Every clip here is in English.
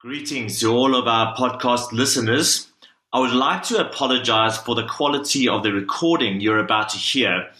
Greetings to all of our podcast listeners. I would like to apologize for the quality of the recording you're about to hear.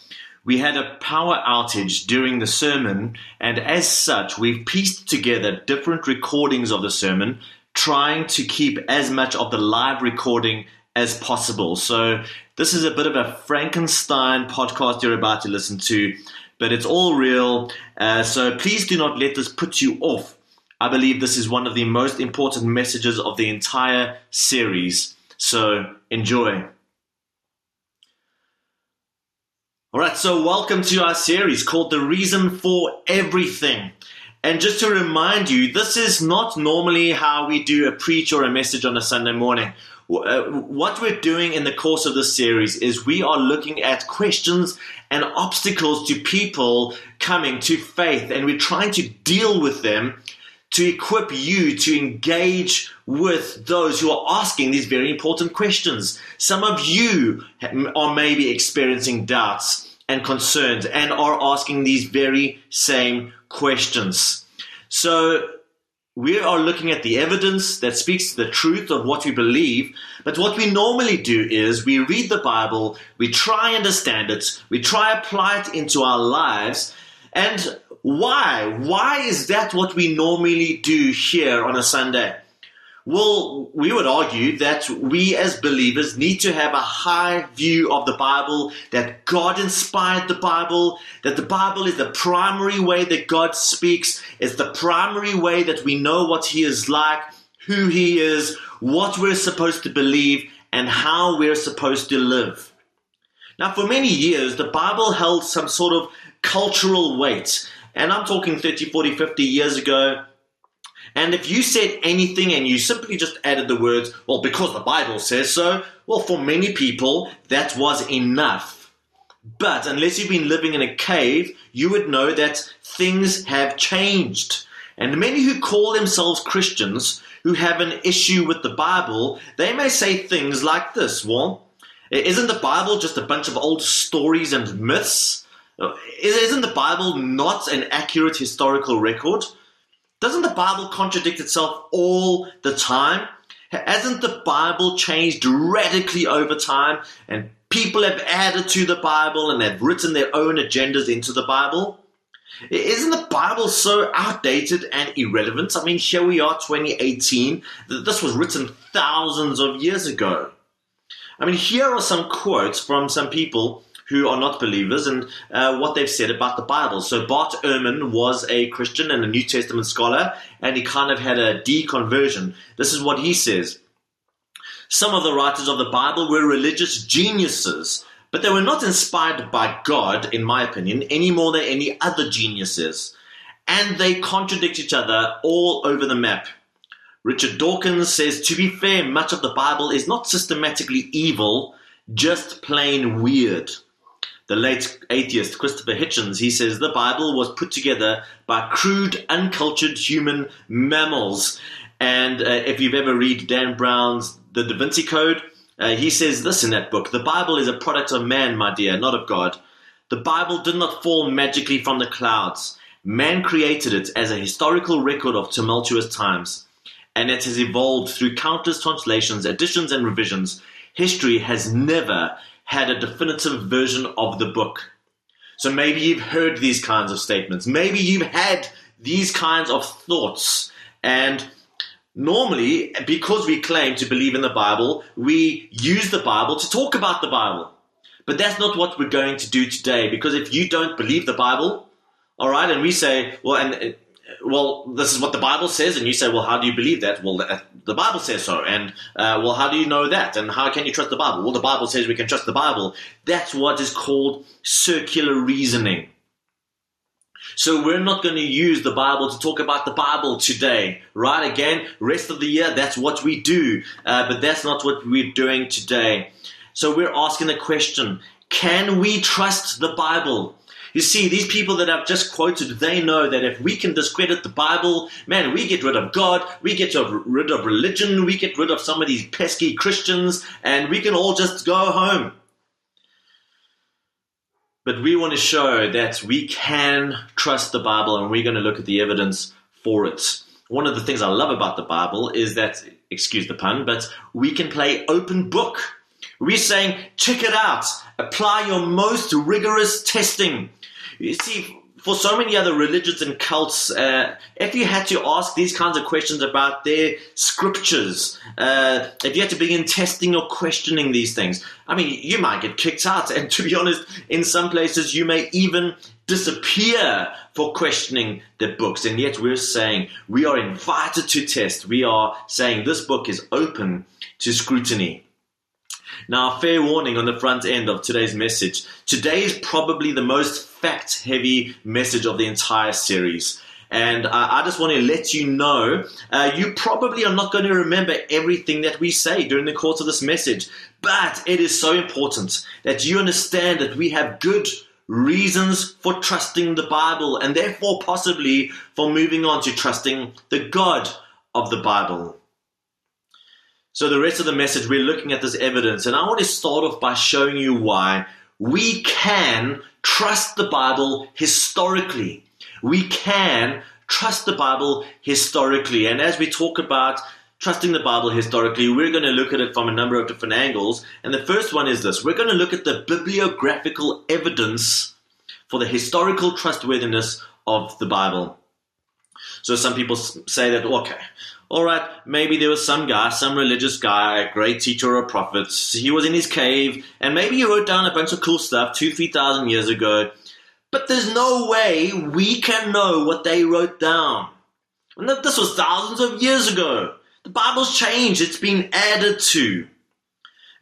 We had a power outage during the sermon, and as such, we've pieced together different recordings of the sermon, trying to keep as much of the live recording as possible. So, this is a bit of a Frankenstein podcast you're about to listen to, but it's all real. Uh, so, please do not let this put you off I believe this is one of the most important messages of the entire series. So enjoy. All right, so welcome to our series called The Reason for Everything. And just to remind you, this is not normally how we do a preach or a message on a Sunday morning. Uh, what we're doing in the course of this series is we are looking at questions and obstacles to people coming to faith, and we're trying to deal with them to equip you to engage with those who are asking these very important questions. Some of you are maybe experiencing doubts and concerns and are asking these very same questions. So, we are looking at the evidence that speaks to the truth of what we believe. But what we normally do is we read the Bible, we try understand it, we try apply it into our lives, and why? Why is that what we normally do here on a Sunday? Well, we would argue that we as believers need to have a high view of the Bible, that God inspired the Bible, that the Bible is the primary way that God speaks, it's the primary way that we know what He is like, who He is, what we're supposed to believe, and how we're supposed to live. Now, for many years, the Bible held some sort of cultural weight. And I'm talking 30, 40, 50 years ago. And if you said anything and you simply just added the words, well, because the Bible says so, well, for many people, that was enough. But unless you've been living in a cave, you would know that things have changed. And many who call themselves Christians, who have an issue with the Bible, they may say things like this Well, isn't the Bible just a bunch of old stories and myths? Isn't the Bible not an accurate historical record? Doesn't the Bible contradict itself all the time? Hasn't the Bible changed radically over time and people have added to the Bible and have written their own agendas into the Bible? Isn't the Bible so outdated and irrelevant? I mean, here we are, 2018. This was written thousands of years ago. I mean, here are some quotes from some people who are not believers and uh, what they've said about the Bible. So Bart Ehrman was a Christian and a New Testament scholar, and he kind of had a deconversion. This is what he says. Some of the writers of the Bible were religious geniuses, but they were not inspired by God, in my opinion, any more than any other geniuses. And they contradict each other all over the map. Richard Dawkins says, to be fair, much of the Bible is not systematically evil, just plain weird the late atheist Christopher Hitchens, he says the Bible was put together by crude, uncultured human mammals. And uh, if you've ever read Dan Brown's The Da Vinci Code, uh, he says this in that book The Bible is a product of man, my dear, not of God. The Bible did not fall magically from the clouds. Man created it as a historical record of tumultuous times, and it has evolved through countless translations, additions, and revisions. History has never had a definitive version of the book. So maybe you've heard these kinds of statements. Maybe you've had these kinds of thoughts. And normally, because we claim to believe in the Bible, we use the Bible to talk about the Bible. But that's not what we're going to do today because if you don't believe the Bible, all right, and we say, well, and uh, well, this is what the Bible says, and you say, well, how do you believe that? Well, the Bible says so, and uh, well, how do you know that? And how can you trust the Bible? Well, the Bible says we can trust the Bible. That's what is called circular reasoning. So we're not going to use the Bible to talk about the Bible today, right? Again, rest of the year, that's what we do, uh, but that's not what we're doing today. So we're asking the question: Can we trust the Bible? You see, these people that I've just quoted, they know that if we can discredit the Bible, man, we get rid of God, we get rid of religion, we get rid of some of these pesky Christians, and we can all just go home. But we want to show that we can trust the Bible and we're going to look at the evidence for it. one of the things I love about the Bible is that, excuse the pun, but we can play open book. We're saying, check it out, apply your most rigorous testing. You see, for so many other religions and cults, uh, if you had to ask these kinds of questions about their scriptures, uh, if you had to begin testing or questioning these things, I mean, you might get kicked out. And to be honest, in some places, you may even disappear for questioning the books. And yet, we're saying we are invited to test. We are saying this book is open to scrutiny. Now, fair warning on the front end of today's message. Today is probably the most fact heavy message of the entire series. And uh, I just want to let you know, uh, you probably are not going to remember everything that we say during the course of this message. But it is so important that you understand that we have good reasons for trusting the Bible and therefore possibly for moving on to trusting the God of the Bible. So, the rest of the message, we're looking at this evidence, and I want to start off by showing you why we can trust the Bible historically. We can trust the Bible historically. And as we talk about trusting the Bible historically, we're going to look at it from a number of different angles. And the first one is this we're going to look at the bibliographical evidence for the historical trustworthiness of the Bible. So some people say that, okay, all right, maybe there was some guy, some religious guy, a great teacher or prophet. He was in his cave, and maybe he wrote down a bunch of cool stuff two, three thousand years ago. But there's no way we can know what they wrote down. And this was thousands of years ago. The Bible's changed, it's been added to.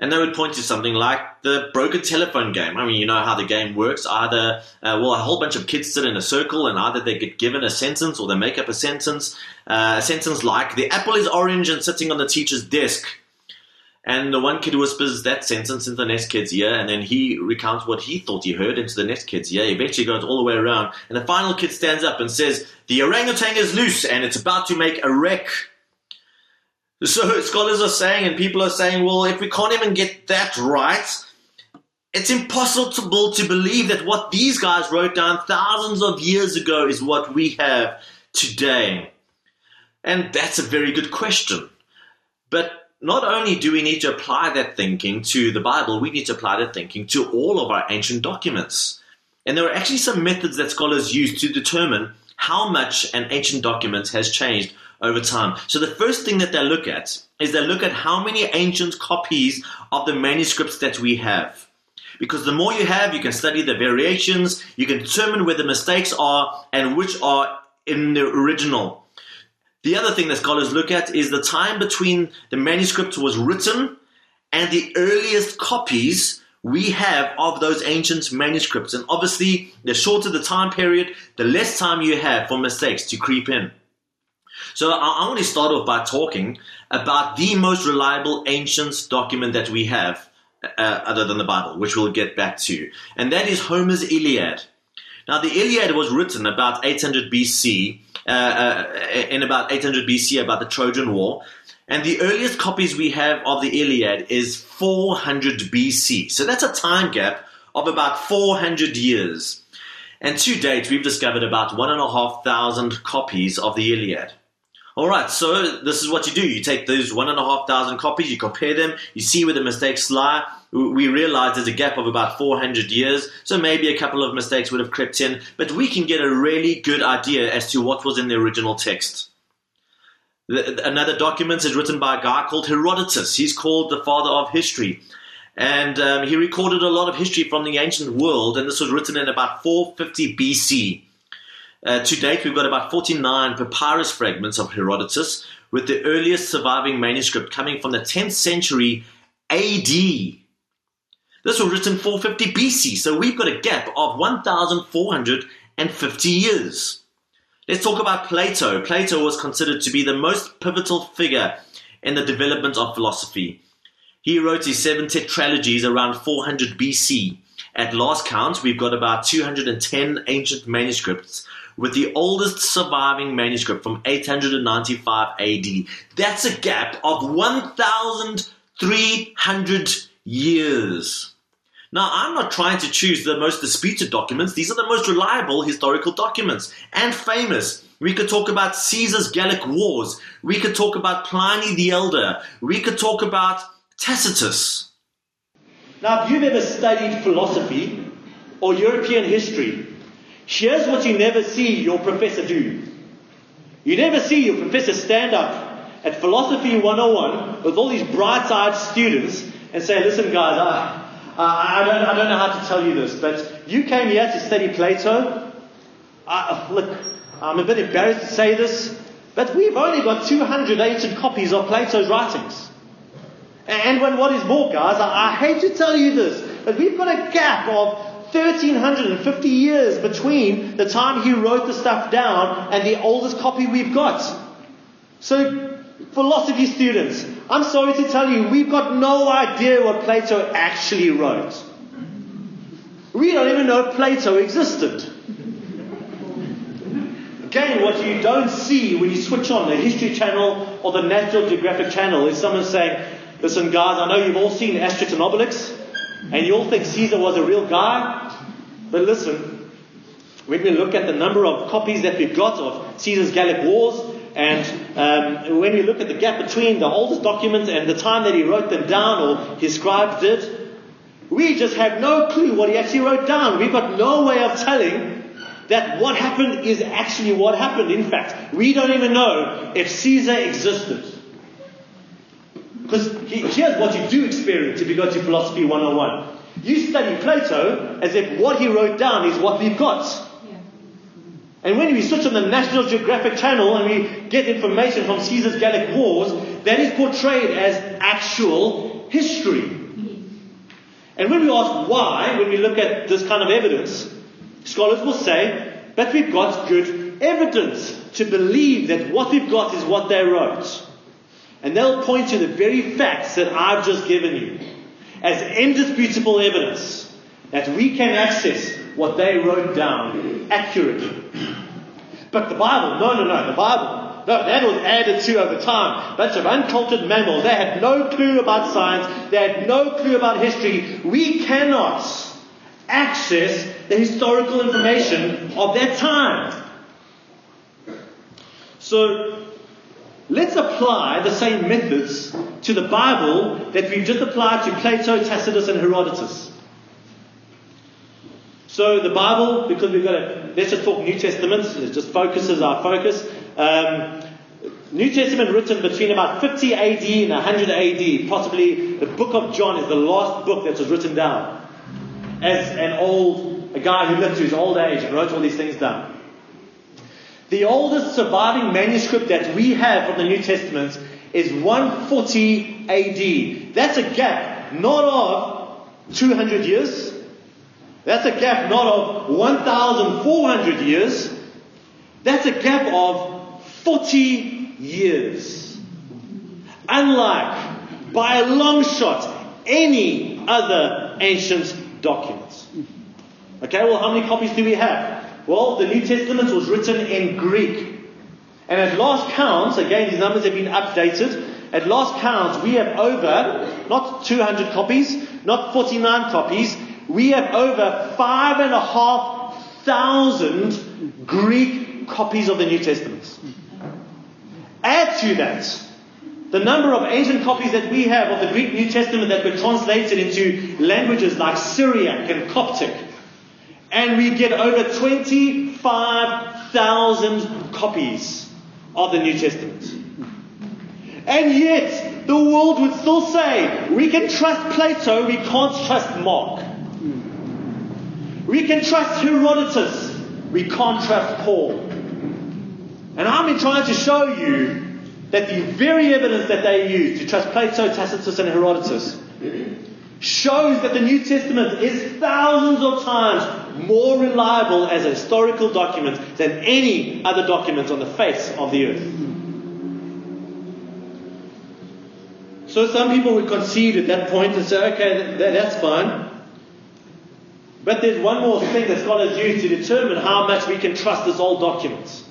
And they would point to something like the broken telephone game. I mean, you know how the game works. Either, uh, well, a whole bunch of kids sit in a circle and either they get given a sentence or they make up a sentence. Uh, a sentence like, the apple is orange and sitting on the teacher's desk. And the one kid whispers that sentence into the next kid's ear, and then he recounts what he thought he heard into the next kid's ear. Eventually goes all the way around, and the final kid stands up and says, The orangutan is loose and it's about to make a wreck. So scholars are saying, and people are saying, well, if we can't even get that right, it's impossible to believe that what these guys wrote down thousands of years ago is what we have today. And that's a very good question. But not only do we need to apply that thinking to the Bible, we need to apply that thinking to all of our ancient documents. And there are actually some methods that scholars use to determine how much an ancient document has changed over time. So the first thing that they look at is they look at how many ancient copies of the manuscripts that we have. Because the more you have, you can study the variations, you can determine where the mistakes are and which are in the original. The other thing that scholars look at is the time between the manuscript was written and the earliest copies we have of those ancient manuscripts. And obviously, the shorter the time period, the less time you have for mistakes to creep in. So I, I want to start off by talking about the most reliable ancient document that we have, uh, other than the Bible, which we'll get back to, and that is Homer's Iliad. Now, the Iliad was written about 800 BC, uh, uh, in about 800 BC, about the Trojan War, and the earliest copies we have of the Iliad is 400 BC. So that's a time gap of about 400 years. And to date, we've discovered about 1,500 copies of the Iliad. All right, so this is what you do. You take those one and a half thousand copies, you compare them, you see where the mistakes lie. We realize there's a gap of about 400 years, so maybe a couple of mistakes would have crept in, but we can get a really good idea as to what was in the original text. Another document is written by a guy called Herodotus. He's called the father of history. And um, he recorded a lot of history from the ancient world, and this was written in about 450 BC. Uh, to date, we've got about 49 papyrus fragments of Herodotus, with the earliest surviving manuscript coming from the 10th century AD. This was written 450 BC, so we've got a gap of 1,450 years. Let's talk about Plato. Plato was considered to be the most pivotal figure in the development of philosophy. He wrote his seven tetralogies around 400 BC. At last count, we've got about 210 ancient manuscripts with the oldest surviving manuscript from 895 AD. That's a gap of 1,300 years. Now, I'm not trying to choose the most disputed documents. These are the most reliable historical documents and famous. We could talk about Caesar's Gallic Wars. We could talk about Pliny the Elder. We could talk about Tacitus. Now, if you've ever studied philosophy or European history, here's what you never see your professor do. You never see your professor stand up at Philosophy 101 with all these bright eyed students and say, Listen, guys, I, I, don't, I don't know how to tell you this, but you came here to study Plato. I, look, I'm a bit embarrassed to say this, but we've only got 200 ancient copies of Plato's writings. And when what is more, guys, I, I hate to tell you this, but we've got a gap of 1350 years between the time he wrote the stuff down and the oldest copy we've got. So, philosophy students, I'm sorry to tell you, we've got no idea what Plato actually wrote. We don't even know Plato existed. Again, what you don't see when you switch on the History Channel or the National Geographic Channel is someone saying, Listen, guys, I know you've all seen Asterix and Obelix, and you all think Caesar was a real guy, but listen, when we look at the number of copies that we've got of Caesar's Gallic Wars, and um, when we look at the gap between the oldest documents and the time that he wrote them down or his scribes did, we just have no clue what he actually wrote down. We've got no way of telling that what happened is actually what happened. In fact, we don't even know if Caesar existed. Because here's what you do experience if you go to Philosophy 101. You study Plato as if what he wrote down is what we've got. And when we switch on the National Geographic Channel and we get information from Caesar's Gallic Wars, that is portrayed as actual history. Mm-hmm. And when we ask why, when we look at this kind of evidence, Scholars will say, but we've got good evidence to believe that what we've got is what they wrote. And they'll point to the very facts that I've just given you as indisputable evidence that we can access what they wrote down accurately. But the Bible, no, no, no, the Bible, no, that was added to over time. Bunch of uncultured mammals. They had no clue about science. They had no clue about history. We cannot access the historical information of that time. So, let's apply the same methods to the Bible that we've just applied to Plato, Tacitus, and Herodotus. So, the Bible, because we've got to, let's just talk New Testament, it just focuses our focus. Um, New Testament written between about 50 AD and 100 AD. Possibly the book of John is the last book that was written down as an old, a guy who lived to his old age and wrote all these things down. The oldest surviving manuscript that we have from the New Testament is 140 AD. That's a gap not of 200 years. That's a gap not of 1,400 years. That's a gap of 40 years. Unlike, by a long shot, any other ancient documents. Okay, well, how many copies do we have? Well, the New Testament was written in Greek. And at last count, again, these numbers have been updated. At last count, we have over, not 200 copies, not 49 copies, we have over five and a half thousand Greek copies of the New Testament. Add to that the number of ancient copies that we have of the Greek New Testament that were translated into languages like Syriac and Coptic. And we get over 25,000 copies of the New Testament. And yet, the world would still say, we can trust Plato, we can't trust Mark. We can trust Herodotus, we can't trust Paul. And I've been trying to show you that the very evidence that they use to trust Plato, Tacitus, and Herodotus shows that the New Testament is thousands of times more reliable as a historical document than any other document on the face of the earth. So some people would concede at that point and say, okay, that, that's fine. But there's one more thing that scholars use to determine how much we can trust this old document.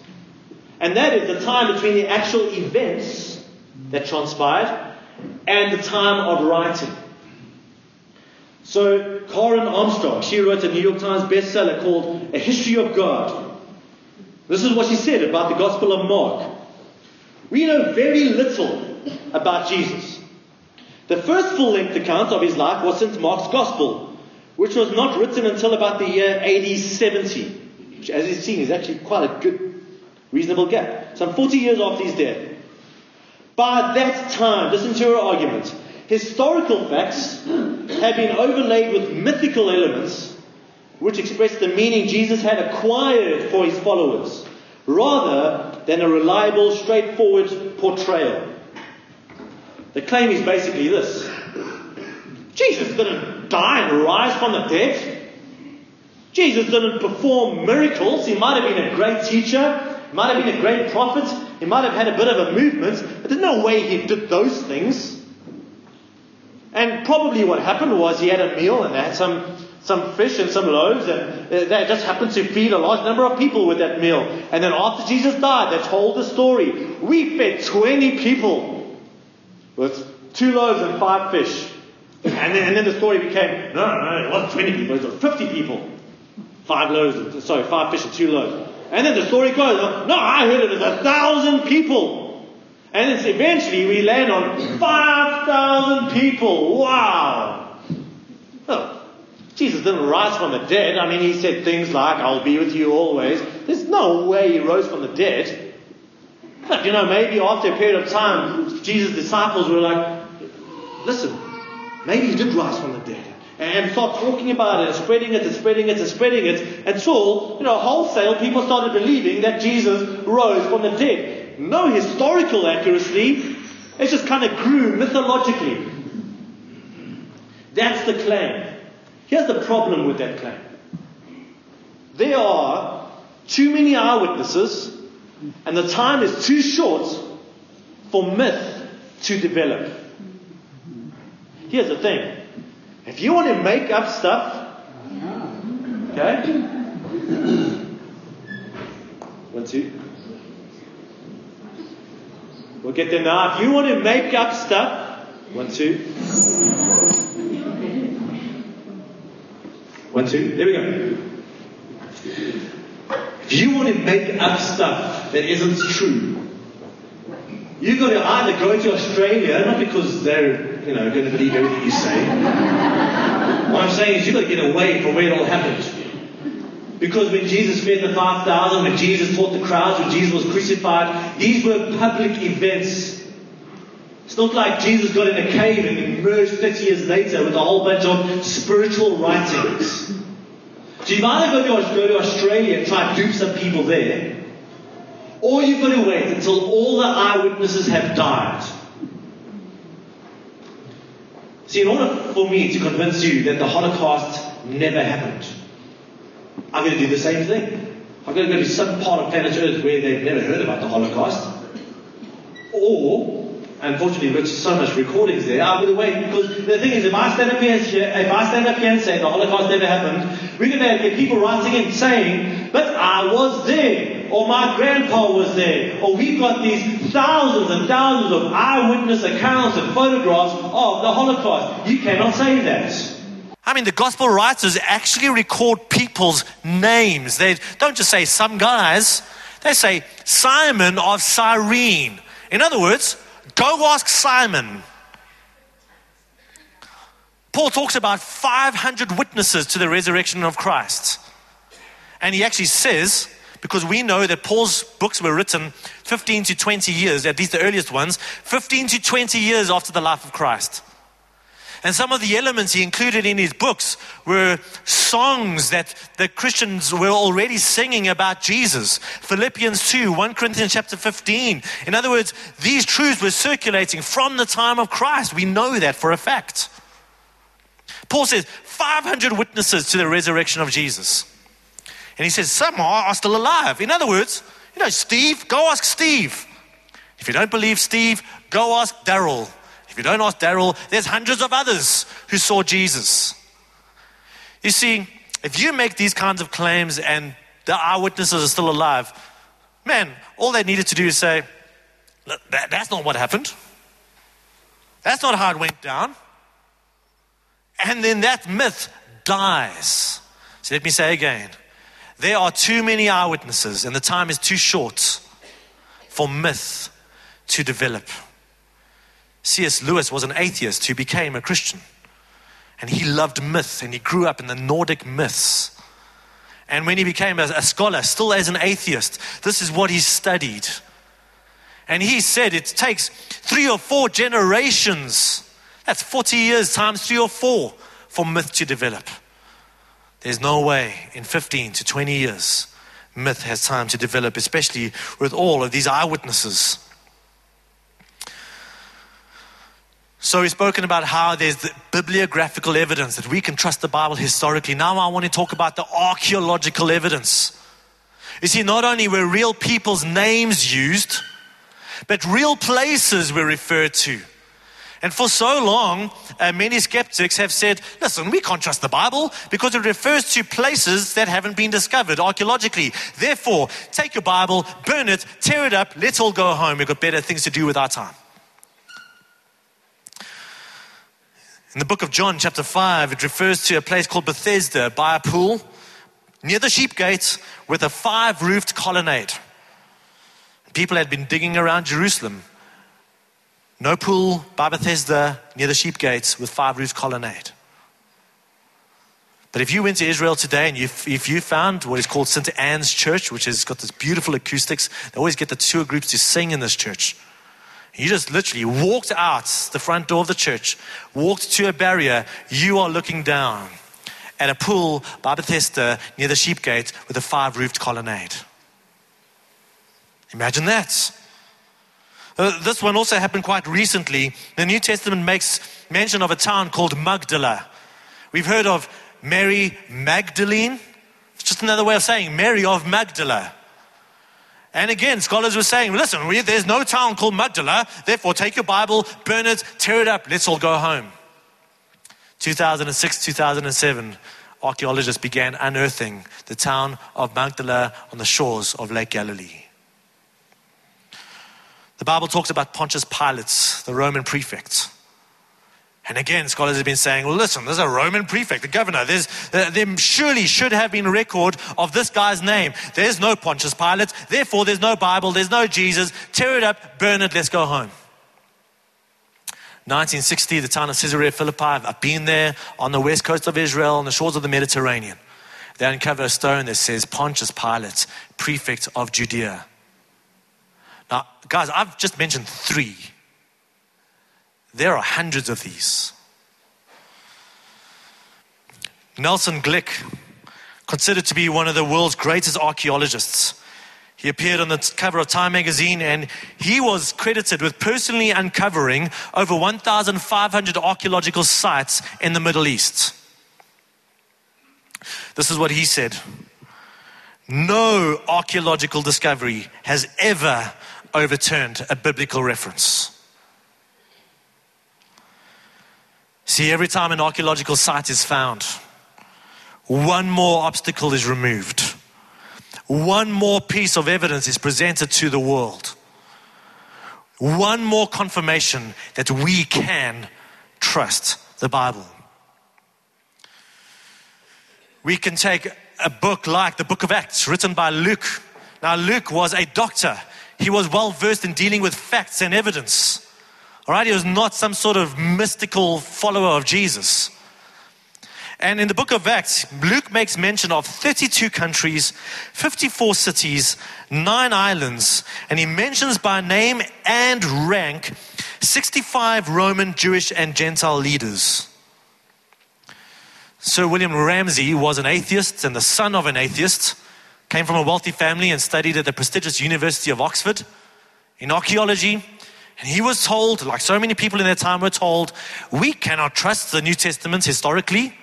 And that is the time between the actual events that transpired and the time of writing. So, Karen Armstrong, she wrote a New York Times bestseller called A History of God. This is what she said about the Gospel of Mark. We know very little about Jesus. The first full length account of his life was St. Mark's Gospel, which was not written until about the year AD 70, which, as you've seen, is actually quite a good, reasonable gap. Some 40 years after his death. By that time, listen to her argument, historical facts have been overlaid with mythical elements which express the meaning Jesus had acquired for his followers, rather than a reliable, straightforward portrayal. The claim is basically this Jesus didn't die and rise from the dead. Jesus didn't perform miracles. He might have been a great teacher, might have been a great prophet, he might have had a bit of a movement, but there's no way he did those things. And probably what happened was he had a meal and they had some, some fish and some loaves, and uh, they just happened to feed a large number of people with that meal. And then after Jesus died, they told the story. We fed 20 people with two loaves and five fish. And then, and then the story became no, no, it wasn't 20 people, it was 50 people. Five loaves, sorry, five fish and two loaves. And then the story goes, no, I heard it as a thousand people. And eventually we land on 5,000 people. Wow. Oh, Jesus didn't rise from the dead. I mean, he said things like, I'll be with you always. There's no way he rose from the dead. But, you know, maybe after a period of time, Jesus' disciples were like, listen, maybe he did rise from the dead and start talking about it and spreading it and spreading it and spreading it until, you know, wholesale people started believing that Jesus rose from the dead. No historical accuracy, it's just kind of grew mythologically. That's the claim. Here's the problem with that claim. There are too many eyewitnesses, and the time is too short for myth to develop. Here's the thing if you want to make up stuff, okay? One, two. We'll get there now. If you want to make up stuff, one, two. One, two. There we go. If you want to make up stuff that isn't true, you've got to either go to Australia, not because they're you know, going to believe everything you say. what I'm saying is you've got to get away from where it all happened. Because when Jesus fed the 5,000, when Jesus taught the crowds, when Jesus was crucified, these were public events. It's not like Jesus got in a cave and emerged 30 years later with a whole bunch of spiritual writings. So you've either got to go to Australia and try to dupe some people there, or you've got to wait until all the eyewitnesses have died. See, in order for me to convince you that the Holocaust never happened, I'm going to do the same thing. I'm going to go to some part of planet Earth where they've never heard about the Holocaust. Or, unfortunately, got so much recordings there, I'm going to wait because the thing is, if I stand up here, if I stand up here and say the Holocaust never happened, we're going to get people writing in saying, but I was there or my grandpa was there, or we've got these thousands and thousands of eyewitness accounts and photographs of the Holocaust. You cannot say that. I mean, the gospel writers actually record people's names. They don't just say some guys, they say Simon of Cyrene. In other words, go ask Simon. Paul talks about 500 witnesses to the resurrection of Christ. And he actually says because we know that Paul's books were written 15 to 20 years, at least the earliest ones, 15 to 20 years after the life of Christ. And some of the elements he included in his books were songs that the Christians were already singing about Jesus. Philippians 2, 1 Corinthians chapter 15. In other words, these truths were circulating from the time of Christ. We know that for a fact. Paul says 500 witnesses to the resurrection of Jesus. And he says, Some are, still alive. In other words, you know, Steve, go ask Steve. If you don't believe Steve, go ask Daryl. If you don't ask Daryl, there's hundreds of others who saw Jesus. You see, if you make these kinds of claims and the eyewitnesses are still alive, man, all they needed to do is say, that, that's not what happened. That's not how it went down. And then that myth dies. So let me say again There are too many eyewitnesses, and the time is too short for myth to develop. C.S. Lewis was an atheist who became a Christian. And he loved myth, and he grew up in the Nordic myths. And when he became a, a scholar, still as an atheist, this is what he studied. And he said it takes three or four generations. That's 40 years times three or four for myth to develop. There's no way in 15 to 20 years myth has time to develop, especially with all of these eyewitnesses. So we've spoken about how there's the bibliographical evidence that we can trust the Bible historically. Now I want to talk about the archaeological evidence. You see, not only were real people's names used, but real places were referred to. And for so long, uh, many skeptics have said, listen, we can't trust the Bible because it refers to places that haven't been discovered archaeologically. Therefore, take your Bible, burn it, tear it up, let's all go home. We've got better things to do with our time. In the book of John, chapter 5, it refers to a place called Bethesda by a pool near the sheep gate with a five roofed colonnade. People had been digging around Jerusalem no pool by Bethesda near the sheep gates with five roofed colonnade. But if you went to Israel today and you, if you found what is called St. Anne's Church, which has got this beautiful acoustics, they always get the tour groups to sing in this church. You just literally walked out the front door of the church, walked to a barrier, you are looking down at a pool by Bethesda near the sheep gate with a five roofed colonnade. Imagine that. Uh, this one also happened quite recently. The New Testament makes mention of a town called Magdala. We've heard of Mary Magdalene. It's just another way of saying Mary of Magdala. And again, scholars were saying, listen, there's no town called Magdala, therefore take your Bible, burn it, tear it up, let's all go home. 2006, 2007, archaeologists began unearthing the town of Magdala on the shores of Lake Galilee. The Bible talks about Pontius Pilate, the Roman prefect. And again, scholars have been saying, well, listen, there's a Roman prefect, the governor. There's, uh, there surely should have been record of this guy's name. There's no Pontius Pilate. Therefore, there's no Bible. There's no Jesus. Tear it up, burn it, let's go home. 1960, the town of Caesarea Philippi. I've been there on the west coast of Israel, on the shores of the Mediterranean. They uncover a stone that says Pontius Pilate, prefect of Judea. Now, guys, I've just mentioned three. There are hundreds of these. Nelson Glueck, considered to be one of the world's greatest archaeologists, he appeared on the cover of Time magazine and he was credited with personally uncovering over 1,500 archaeological sites in the Middle East. This is what he said No archaeological discovery has ever overturned a biblical reference. See, every time an archaeological site is found, one more obstacle is removed. One more piece of evidence is presented to the world. One more confirmation that we can trust the Bible. We can take a book like the book of Acts, written by Luke. Now, Luke was a doctor, he was well versed in dealing with facts and evidence. All right, he was not some sort of mystical follower of Jesus. And in the book of Acts, Luke makes mention of 32 countries, 54 cities, nine islands, and he mentions by name and rank 65 Roman, Jewish, and Gentile leaders. Sir William Ramsay was an atheist and the son of an atheist, came from a wealthy family and studied at the prestigious University of Oxford in archaeology. And he was told, like so many people in their time were told, we cannot trust the New Testament historically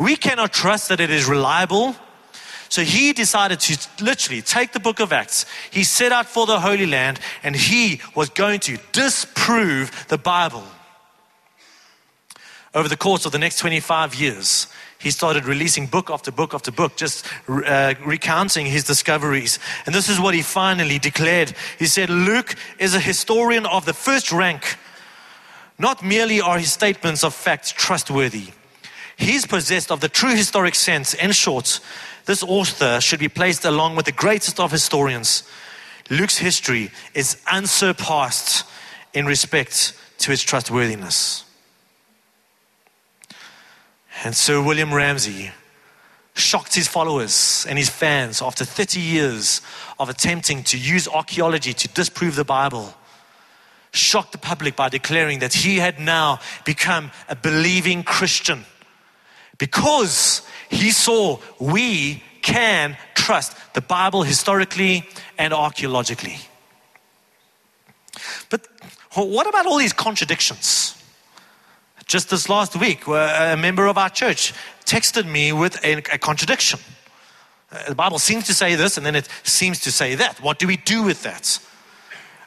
we cannot trust that it is reliable. So he decided to literally take the book of Acts. He set out for the Holy Land and he was going to disprove the Bible. Over the course of the next 25 years, he started releasing book after book after book, just uh, recounting his discoveries. And this is what he finally declared. He said, Luke is a historian of the first rank. Not merely are his statements of fact trustworthy, he's possessed of the true historic sense. In short, this author should be placed along with the greatest of historians. Luke's history is unsurpassed in respect to its trustworthiness. And Sir William Ramsay shocked his followers and his fans after 30 years of attempting to use archaeology to disprove the Bible. Shocked the public by declaring that he had now become a believing Christian because he saw we can trust the Bible historically and archaeologically. But what about all these contradictions? Just this last week, a member of our church texted me with a, a contradiction. Uh, the Bible seems to say this and then it seems to say that. What do we do with that?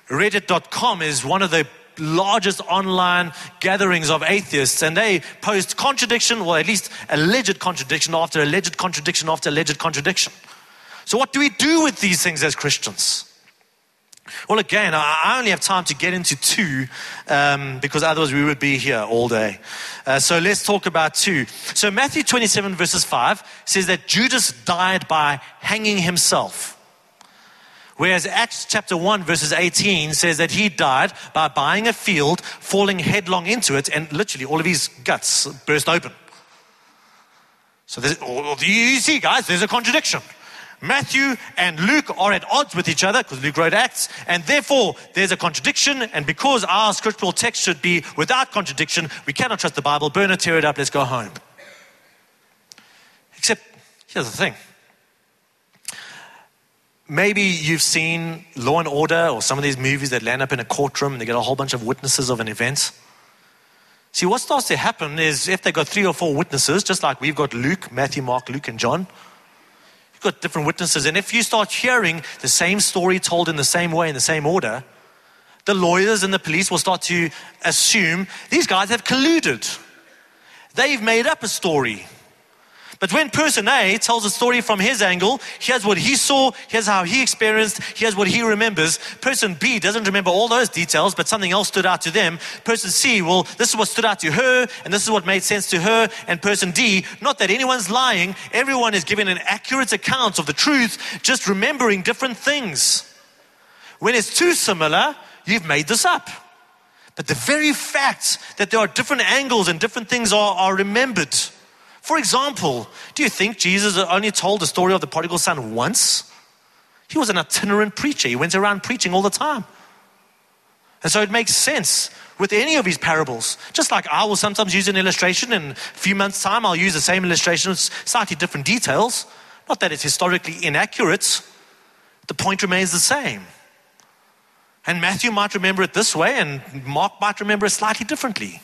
Reddit.com is one of the largest online gatherings of atheists, and they post contradiction, or at least alleged contradiction after alleged contradiction after alleged contradiction. So, what do we do with these things as Christians? Well, again, I only have time to get into two um, because otherwise we would be here all day. Uh, so let's talk about two. So, Matthew 27, verses 5 says that Judas died by hanging himself. Whereas Acts chapter 1, verses 18 says that he died by buying a field, falling headlong into it, and literally all of his guts burst open. So, you see, guys, there's a contradiction. Matthew and Luke are at odds with each other because Luke wrote Acts, and therefore there's a contradiction. And because our scriptural text should be without contradiction, we cannot trust the Bible. Burn it, tear it up, let's go home. Except, here's the thing. Maybe you've seen Law and Order or some of these movies that land up in a courtroom and they get a whole bunch of witnesses of an event. See, what starts to happen is if they've got three or four witnesses, just like we've got Luke, Matthew, Mark, Luke, and John, got different witnesses. And if you start hearing the same story told in the same way, in the same order, the lawyers and the police will start to assume these guys have colluded. They've made up a story. But when person A tells a story from his angle, here's what he saw, here's how he experienced, here's what he remembers. Person B doesn't remember all those details, but something else stood out to them. Person C, well, this is what stood out to her, and this is what made sense to her. And person D, not that anyone's lying, everyone is giving an accurate account of the truth, just remembering different things. When it's too similar, you've made this up. But the very fact that there are different angles and different things are, are remembered for example, do you think Jesus only told the story of the prodigal son once? He was an itinerant preacher. He went around preaching all the time. And so it makes sense with any of his parables. Just like I will sometimes use an illustration, in a few months' time, I'll use the same illustration with slightly different details. Not that it's historically inaccurate, the point remains the same. And Matthew might remember it this way, and Mark might remember it slightly differently.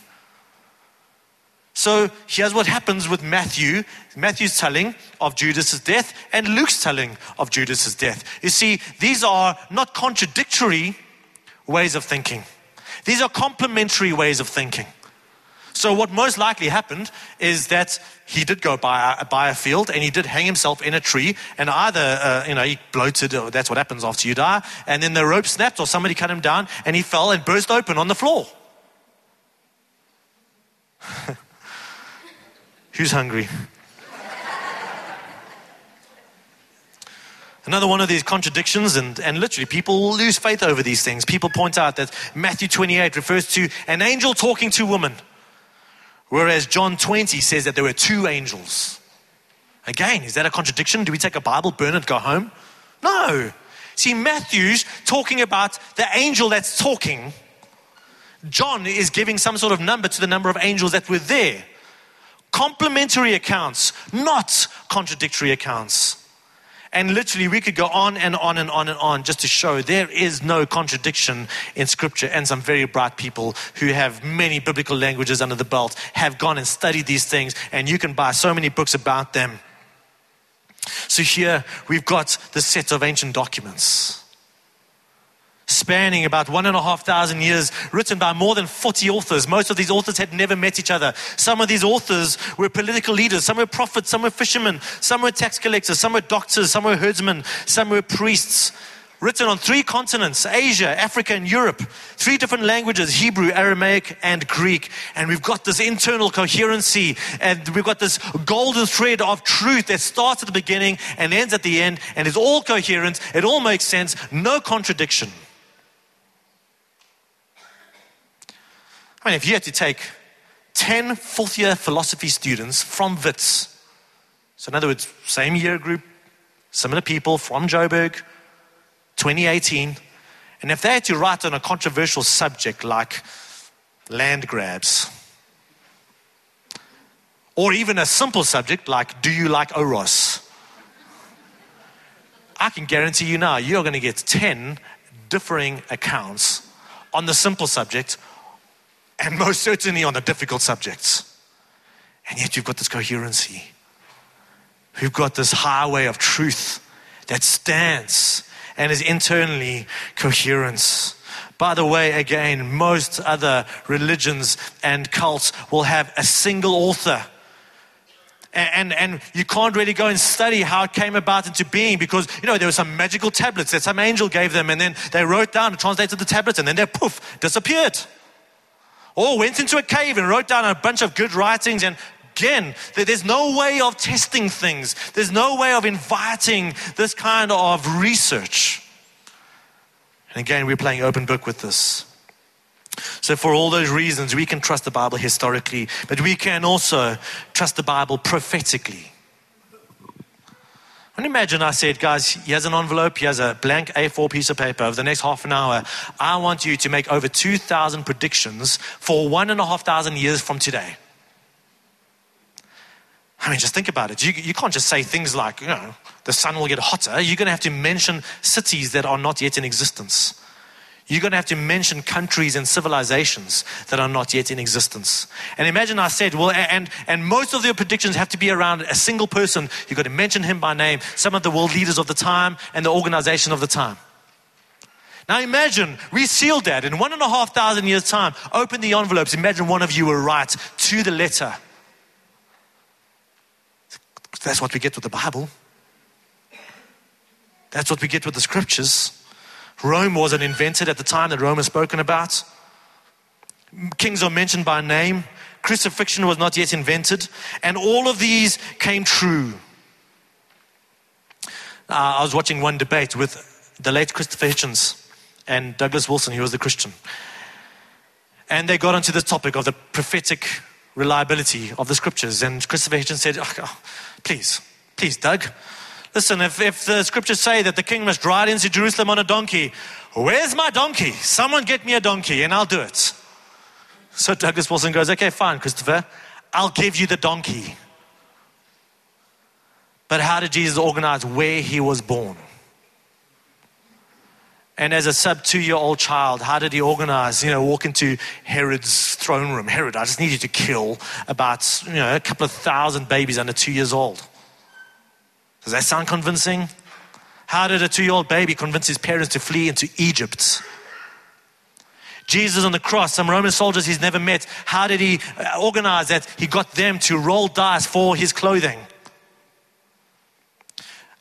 So here's what happens with Matthew Matthew's telling of Judas's death and Luke's telling of Judas's death. You see, these are not contradictory ways of thinking, these are complementary ways of thinking. So, what most likely happened is that he did go by a, buy a field and he did hang himself in a tree, and either, uh, you know, he bloated, or that's what happens after you die, and then the rope snapped or somebody cut him down and he fell and burst open on the floor. Who's hungry? Another one of these contradictions, and, and literally people lose faith over these things. People point out that Matthew 28 refers to an angel talking to woman, whereas John 20 says that there were two angels. Again, is that a contradiction? Do we take a Bible, burn it, go home? No. See, Matthew's talking about the angel that's talking. John is giving some sort of number to the number of angels that were there complementary accounts, not contradictory accounts. And literally, we could go on and on and on and on just to show there is no contradiction in Scripture. And some very bright people who have many biblical languages under the belt have gone and studied these things, and you can buy so many books about them. So, here we've got the set of ancient documents spanning about one and a half thousand years, written by more than 40 authors. Most of these authors had never met each other. Some of these authors were political leaders, some were prophets, some were fishermen, some were tax collectors, some were doctors, some were herdsmen, some were priests. written on three continents Asia, Africa, and Europe. Three different languages Hebrew, Aramaic, and Greek. And we've got this internal coherency, and we've got this golden thread of truth that starts at the beginning and ends at the end, and is all coherent. It all makes sense, no contradiction. I mean, if you had to take 10 fourth year philosophy students from WITS, so in other words, same year group, similar people from Joburg, 2018, and if they had to write on a controversial subject like land grabs, or even a simple subject like, do you like Oros? I can guarantee you now, you're going to get 10 differing accounts on the simple subject and most certainly on the difficult subjects. And yet you've got this coherency. We've got this highway of truth that stands and is internally coherent. By the way, again, most other religions and cults will have a single author. And, and, and, you can't really go and study how it came about into being because, you know, there were some magical tablets that some angel gave them and then they wrote down and translated the tablets and then they poof, disappeared. Or went into a cave and wrote down a bunch of good writings and again, there's no way of testing things. There's no way of inviting this kind of research. And again, we're playing open book with this. So, for all those reasons, we can trust the Bible historically, but we can also trust the Bible prophetically. And imagine I said, guys, here's an envelope, here's a blank A4 piece of paper. Over the next half an hour, I want you to make over 2,000 predictions for one and a half thousand years from today. I mean, just think about it. You, you can't just say things like, you know, the sun will get hotter. You're going to have to mention cities that are not yet in existence. You're going to have to mention countries and civilizations that are not yet in existence. And imagine I said, well, and, and most of your predictions have to be around a single person. You've got to mention him by name, some of the world leaders of the time and the organization of the time. Now imagine we sealed that in one and a half thousand years' time. Open the envelopes. Imagine one of you were right to the letter. That's what we get with the Bible. That's what we get with the scriptures. Rome wasn't invented at the time that Rome is spoken about. Kings are mentioned by name. Crucifixion was not yet invented. And all of these came true. Uh, I was watching one debate with the late Christopher Hitchens and Douglas Wilson, he was the Christian. And they got onto the topic of the prophetic reliability of the scriptures. And Christopher Hitchens said, oh, Please, please, Doug. Listen, if, if the scriptures say that the king must ride into Jerusalem on a donkey, where's my donkey? Someone get me a donkey and I'll do it. So Douglas Wilson goes, Okay, fine, Christopher, I'll give you the donkey. But how did Jesus organize where he was born? And as a sub two year old child, how did he organize, you know, walk into Herod's throne room? Herod, I just need you to kill about, you know, a couple of thousand babies under two years old. Does that sound convincing? How did a two year old baby convince his parents to flee into Egypt? Jesus on the cross, some Roman soldiers he's never met, how did he uh, organize that? He got them to roll dice for his clothing.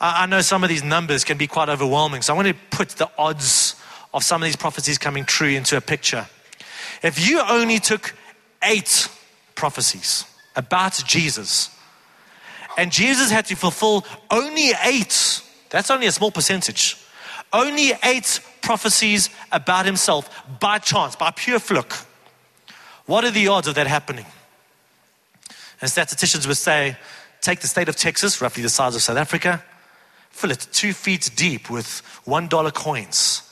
I know some of these numbers can be quite overwhelming, so I want to put the odds of some of these prophecies coming true into a picture. If you only took eight prophecies about Jesus, and Jesus had to fulfill only eight, that's only a small percentage, only eight prophecies about himself by chance, by pure fluke. What are the odds of that happening? And statisticians would say take the state of Texas, roughly the size of South Africa, fill it two feet deep with one dollar coins.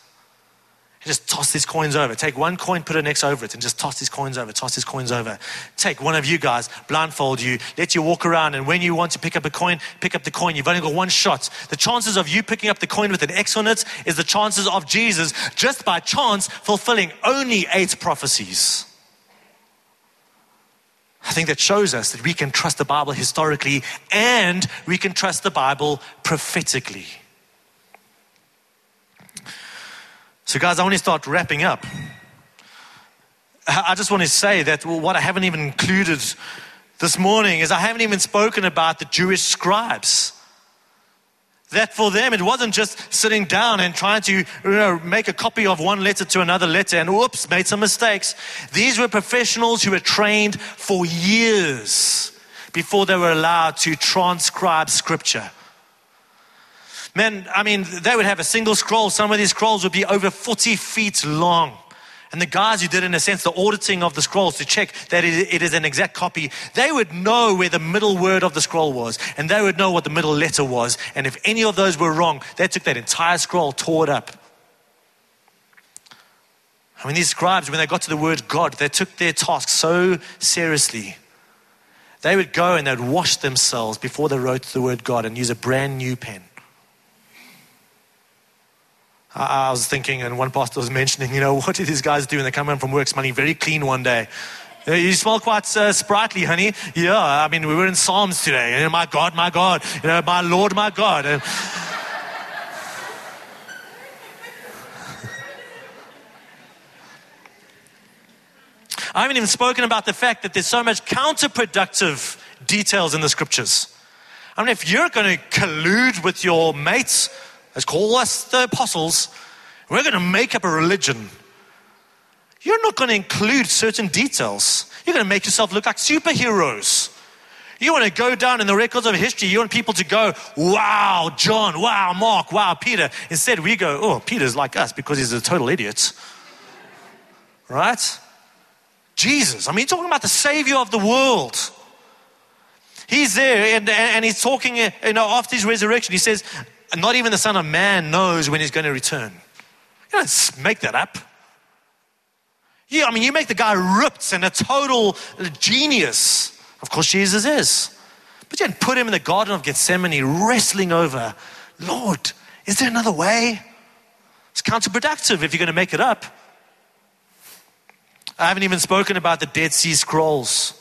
And just toss these coins over. Take one coin, put it next over it, and just toss these coins over, toss these coins over. Take one of you guys, blindfold you, let you walk around, and when you want to pick up a coin, pick up the coin. You've only got one shot. The chances of you picking up the coin with an X on it is the chances of Jesus just by chance fulfilling only eight prophecies. I think that shows us that we can trust the Bible historically and we can trust the Bible prophetically. So, guys, I want to start wrapping up. I just want to say that what I haven't even included this morning is I haven't even spoken about the Jewish scribes. that for them it wasn't just sitting down and trying to you know, make a copy of one letter to another letter and whoops, made some mistakes. These were professionals who were trained for years before they were allowed to transcribe scripture. Man, I mean, they would have a single scroll. Some of these scrolls would be over 40 feet long. And the guys who did, in a sense, the auditing of the scrolls to check that it is an exact copy, they would know where the middle word of the scroll was, and they would know what the middle letter was. And if any of those were wrong, they took that entire scroll, tore it up. I mean, these scribes, when they got to the word God, they took their task so seriously. They would go and they'd wash themselves before they wrote the word God and use a brand new pen. I, was thinking, and one pastor was mentioning, you know, what did these guys do when they come home from work smelling very clean one day? You smell quite uh, sprightly, honey. Yeah, I mean, we were in Psalms today. And my God, my God, you know, my Lord, my God. And I haven't even spoken about the fact that there's so much counterproductive details in the scriptures. I mean, if you're going to collude with your mates, Let's call us the apostles. We're going to make up a religion. You're not going to include certain details. You're going to make yourself look like superheroes. You want to go down in the records of history. You want people to go, wow, John, wow, Mark, wow, Peter. Instead, we go, oh, Peter's like us because he's a total idiot. Right? Jesus. I mean, talking about the Savior of the world. He's there and, and he's talking, you know, after his resurrection, he says, not even the Son of Man knows when he's going to return. You don't make that up. Yeah, I mean, you make the guy ripped and a total genius. Of course, Jesus is. But you don't put him in the Garden of Gethsemane wrestling over, Lord, is there another way? It's counterproductive if you're going to make it up. I haven't even spoken about the Dead Sea Scrolls.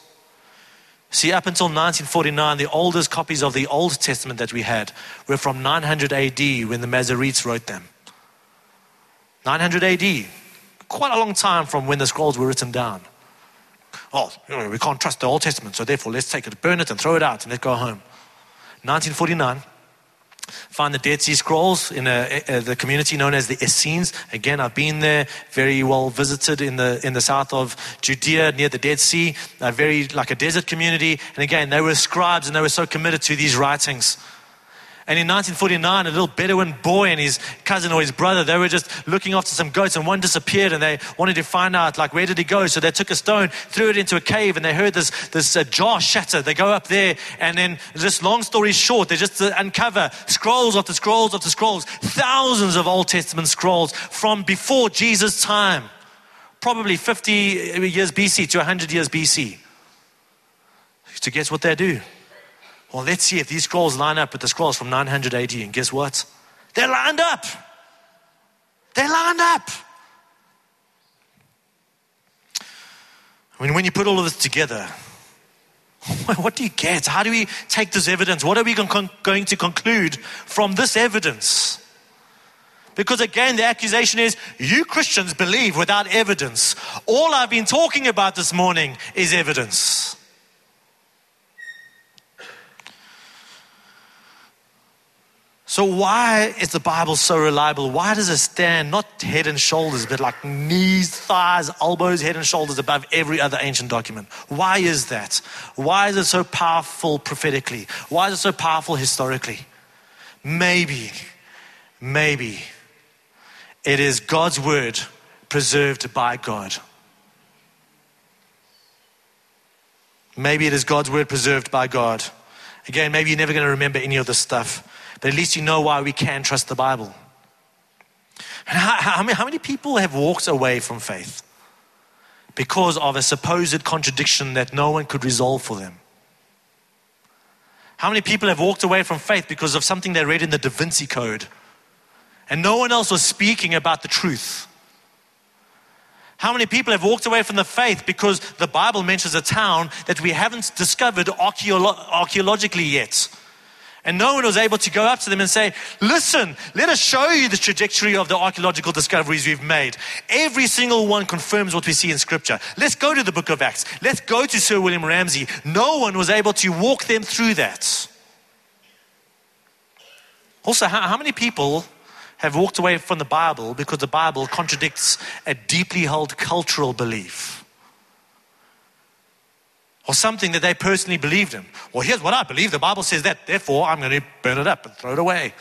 See, up until 1949, the oldest copies of the Old Testament that we had were from 900 AD when the Masoretes wrote them. 900 AD, quite a long time from when the scrolls were written down. Oh, we can't trust the Old Testament, so therefore let's take it, burn it, and throw it out, and let's go home. 1949, Find the Dead Sea Scrolls in a, a, the community known as the Essenes. Again, I've been there, very well visited in the in the south of Judea near the Dead Sea, a very like a desert community. And again, they were scribes and they were so committed to these writings. And in 1949, a little Bedouin boy and his cousin or his brother, they were just looking after some goats and one disappeared and they wanted to find out, like, where did he go? So they took a stone, threw it into a cave and they heard this, this uh, jar shatter. They go up there and then just long story short, they just uh, uncover scrolls after scrolls after scrolls, thousands of Old Testament scrolls from before Jesus' time, probably 50 years BC to 100 years BC. So guess what they do? Well, let's see if these scrolls line up with the scrolls from 900 AD. And guess what? They're lined up. They're lined up. I mean, when you put all of this together, what do you get? How do we take this evidence? What are we going to conclude from this evidence? Because again, the accusation is you Christians believe without evidence. All I've been talking about this morning is evidence. So, why is the Bible so reliable? Why does it stand not head and shoulders, but like knees, thighs, elbows, head and shoulders above every other ancient document? Why is that? Why is it so powerful prophetically? Why is it so powerful historically? Maybe, maybe it is God's word preserved by God. Maybe it is God's word preserved by God. Again, maybe you're never going to remember any of this stuff. But at least you know why we can trust the Bible. And how, how, how many people have walked away from faith because of a supposed contradiction that no one could resolve for them? How many people have walked away from faith because of something they read in the Da Vinci Code and no one else was speaking about the truth? How many people have walked away from the faith because the Bible mentions a town that we haven't discovered archeolo- archaeologically yet? And no one was able to go up to them and say, Listen, let us show you the trajectory of the archaeological discoveries we've made. Every single one confirms what we see in Scripture. Let's go to the book of Acts. Let's go to Sir William Ramsay. No one was able to walk them through that. Also, how, how many people have walked away from the Bible because the Bible contradicts a deeply held cultural belief? Or something that they personally believed in. Well, here's what I believe the Bible says that, therefore I'm going to burn it up and throw it away.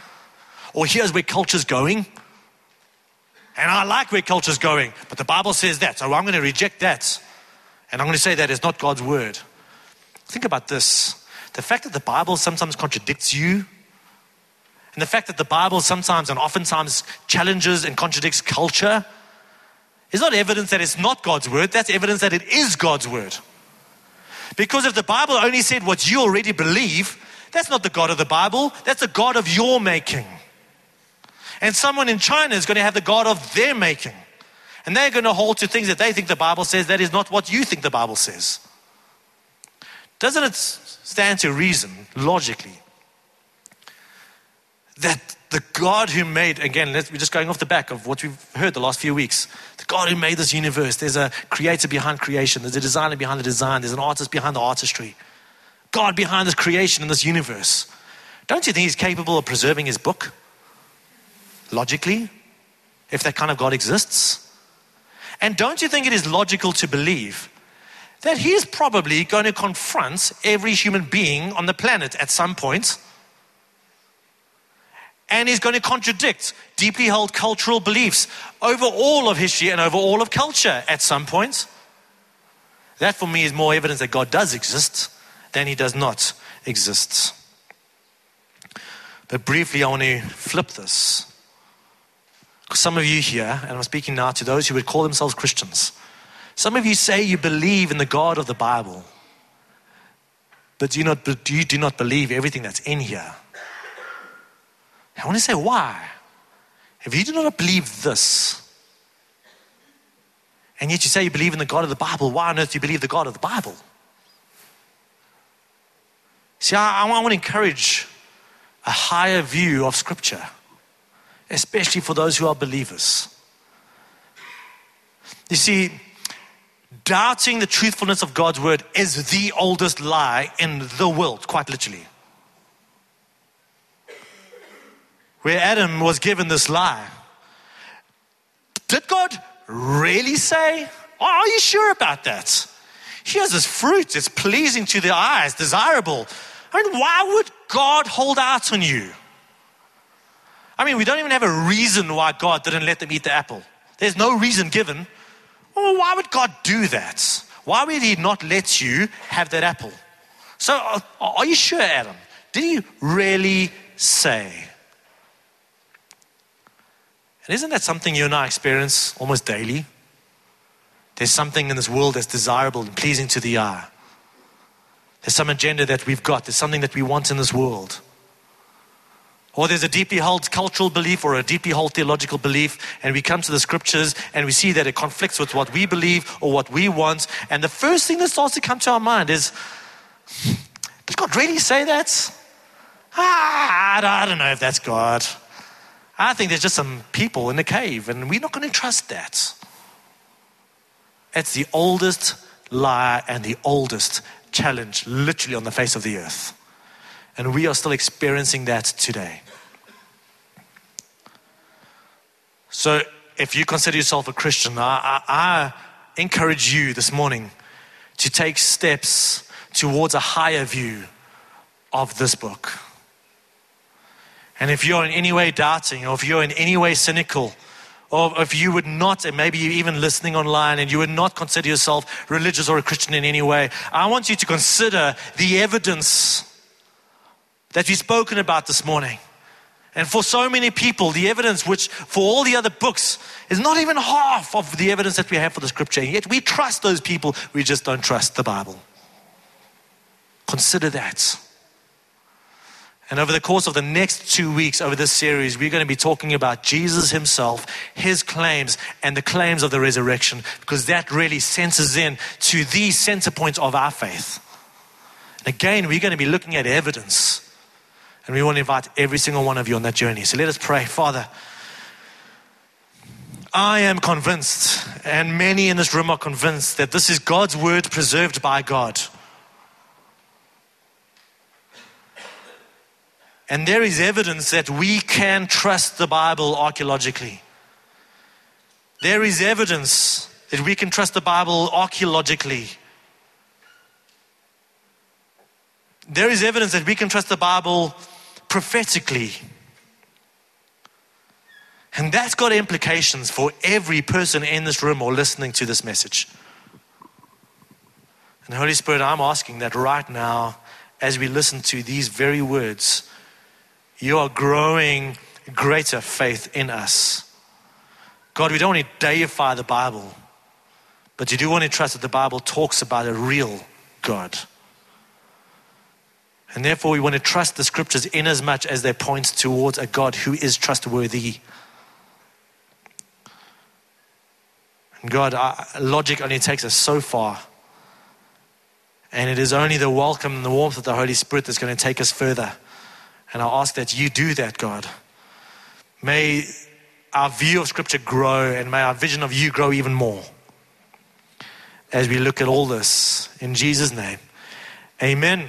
Or here's where culture's going. And I like where culture's going, but the Bible says that, so I'm going to reject that. And I'm going to say that is not God's word. Think about this the fact that the Bible sometimes contradicts you, and the fact that the Bible sometimes and oftentimes challenges and contradicts culture, is not evidence that it's not God's word, that's evidence that it is God's word. Because if the Bible only said what you already believe, that's not the God of the Bible, that's the God of your making. And someone in China is going to have the God of their making. And they're going to hold to things that they think the Bible says that is not what you think the Bible says. Doesn't it stand to reason, logically, that the God who made, again, we're just going off the back of what we've heard the last few weeks, the God who made this universe, there's a creator behind creation, there's a designer behind the design, there's an artist behind the artistry. God behind this creation in this universe. Don't you think he's capable of preserving his book? Logically, if that kind of God exists. And don't you think it is logical to believe that he is probably going to confront every human being on the planet at some point? And he's going to contradict deeply held cultural beliefs over all of history and over all of culture at some point. That for me is more evidence that God does exist than he does not exist. But briefly, I want to flip this. Some of you here, and I'm speaking now to those who would call themselves Christians, some of you say you believe in the God of the Bible, but do not, you do not believe everything that's in here. I want to say, why? If you do not believe this, and yet you say you believe in the God of the Bible, why on earth do you believe the God of the Bible? See, I, I want to encourage a higher view of Scripture especially for those who are believers. You see, doubting the truthfulness of God's word is the oldest lie in the world, quite literally. Where Adam was given this lie. Did God really say? Are you sure about that? Here's this fruit, it's pleasing to the eyes, desirable. I mean, why would God hold out on you? I mean, we don't even have a reason why God didn't let them eat the apple. There's no reason given. Well, why would God do that? Why would He not let you have that apple? So, uh, are you sure, Adam? Did He really say? And isn't that something you and I experience almost daily? There's something in this world that's desirable and pleasing to the eye. There's some agenda that we've got, there's something that we want in this world. Or there's a deeply held cultural belief or a deeply held theological belief, and we come to the scriptures and we see that it conflicts with what we believe or what we want. And the first thing that starts to come to our mind is, did God really say that? Ah, I don't know if that's God. I think there's just some people in the cave, and we're not going to trust that. It's the oldest lie and the oldest challenge, literally, on the face of the earth. And we are still experiencing that today. So, if you consider yourself a Christian, I, I, I encourage you this morning to take steps towards a higher view of this book. And if you're in any way doubting, or if you're in any way cynical, or if you would not, and maybe you're even listening online and you would not consider yourself religious or a Christian in any way, I want you to consider the evidence that we've spoken about this morning. And for so many people, the evidence, which for all the other books, is not even half of the evidence that we have for the scripture. And yet we trust those people, we just don't trust the Bible. Consider that. And over the course of the next two weeks, over this series, we're going to be talking about Jesus himself, his claims, and the claims of the resurrection, because that really centers in to the center point of our faith. And again, we're going to be looking at evidence and we want to invite every single one of you on that journey. So let us pray. Father, I am convinced, and many in this room are convinced, that this is God's word preserved by God. And there is evidence that we can trust the Bible archaeologically. There is evidence that we can trust the Bible archaeologically. There is evidence that we can trust the Bible prophetically. And that's got implications for every person in this room or listening to this message. And Holy Spirit, I'm asking that right now, as we listen to these very words, you are growing greater faith in us. God, we don't want to deify the Bible, but you do want to trust that the Bible talks about a real God. And therefore, we want to trust the scriptures in as much as they point towards a God who is trustworthy. And God, logic only takes us so far. And it is only the welcome and the warmth of the Holy Spirit that's going to take us further. And I ask that you do that, God. May our view of Scripture grow and may our vision of you grow even more as we look at all this. In Jesus' name, amen.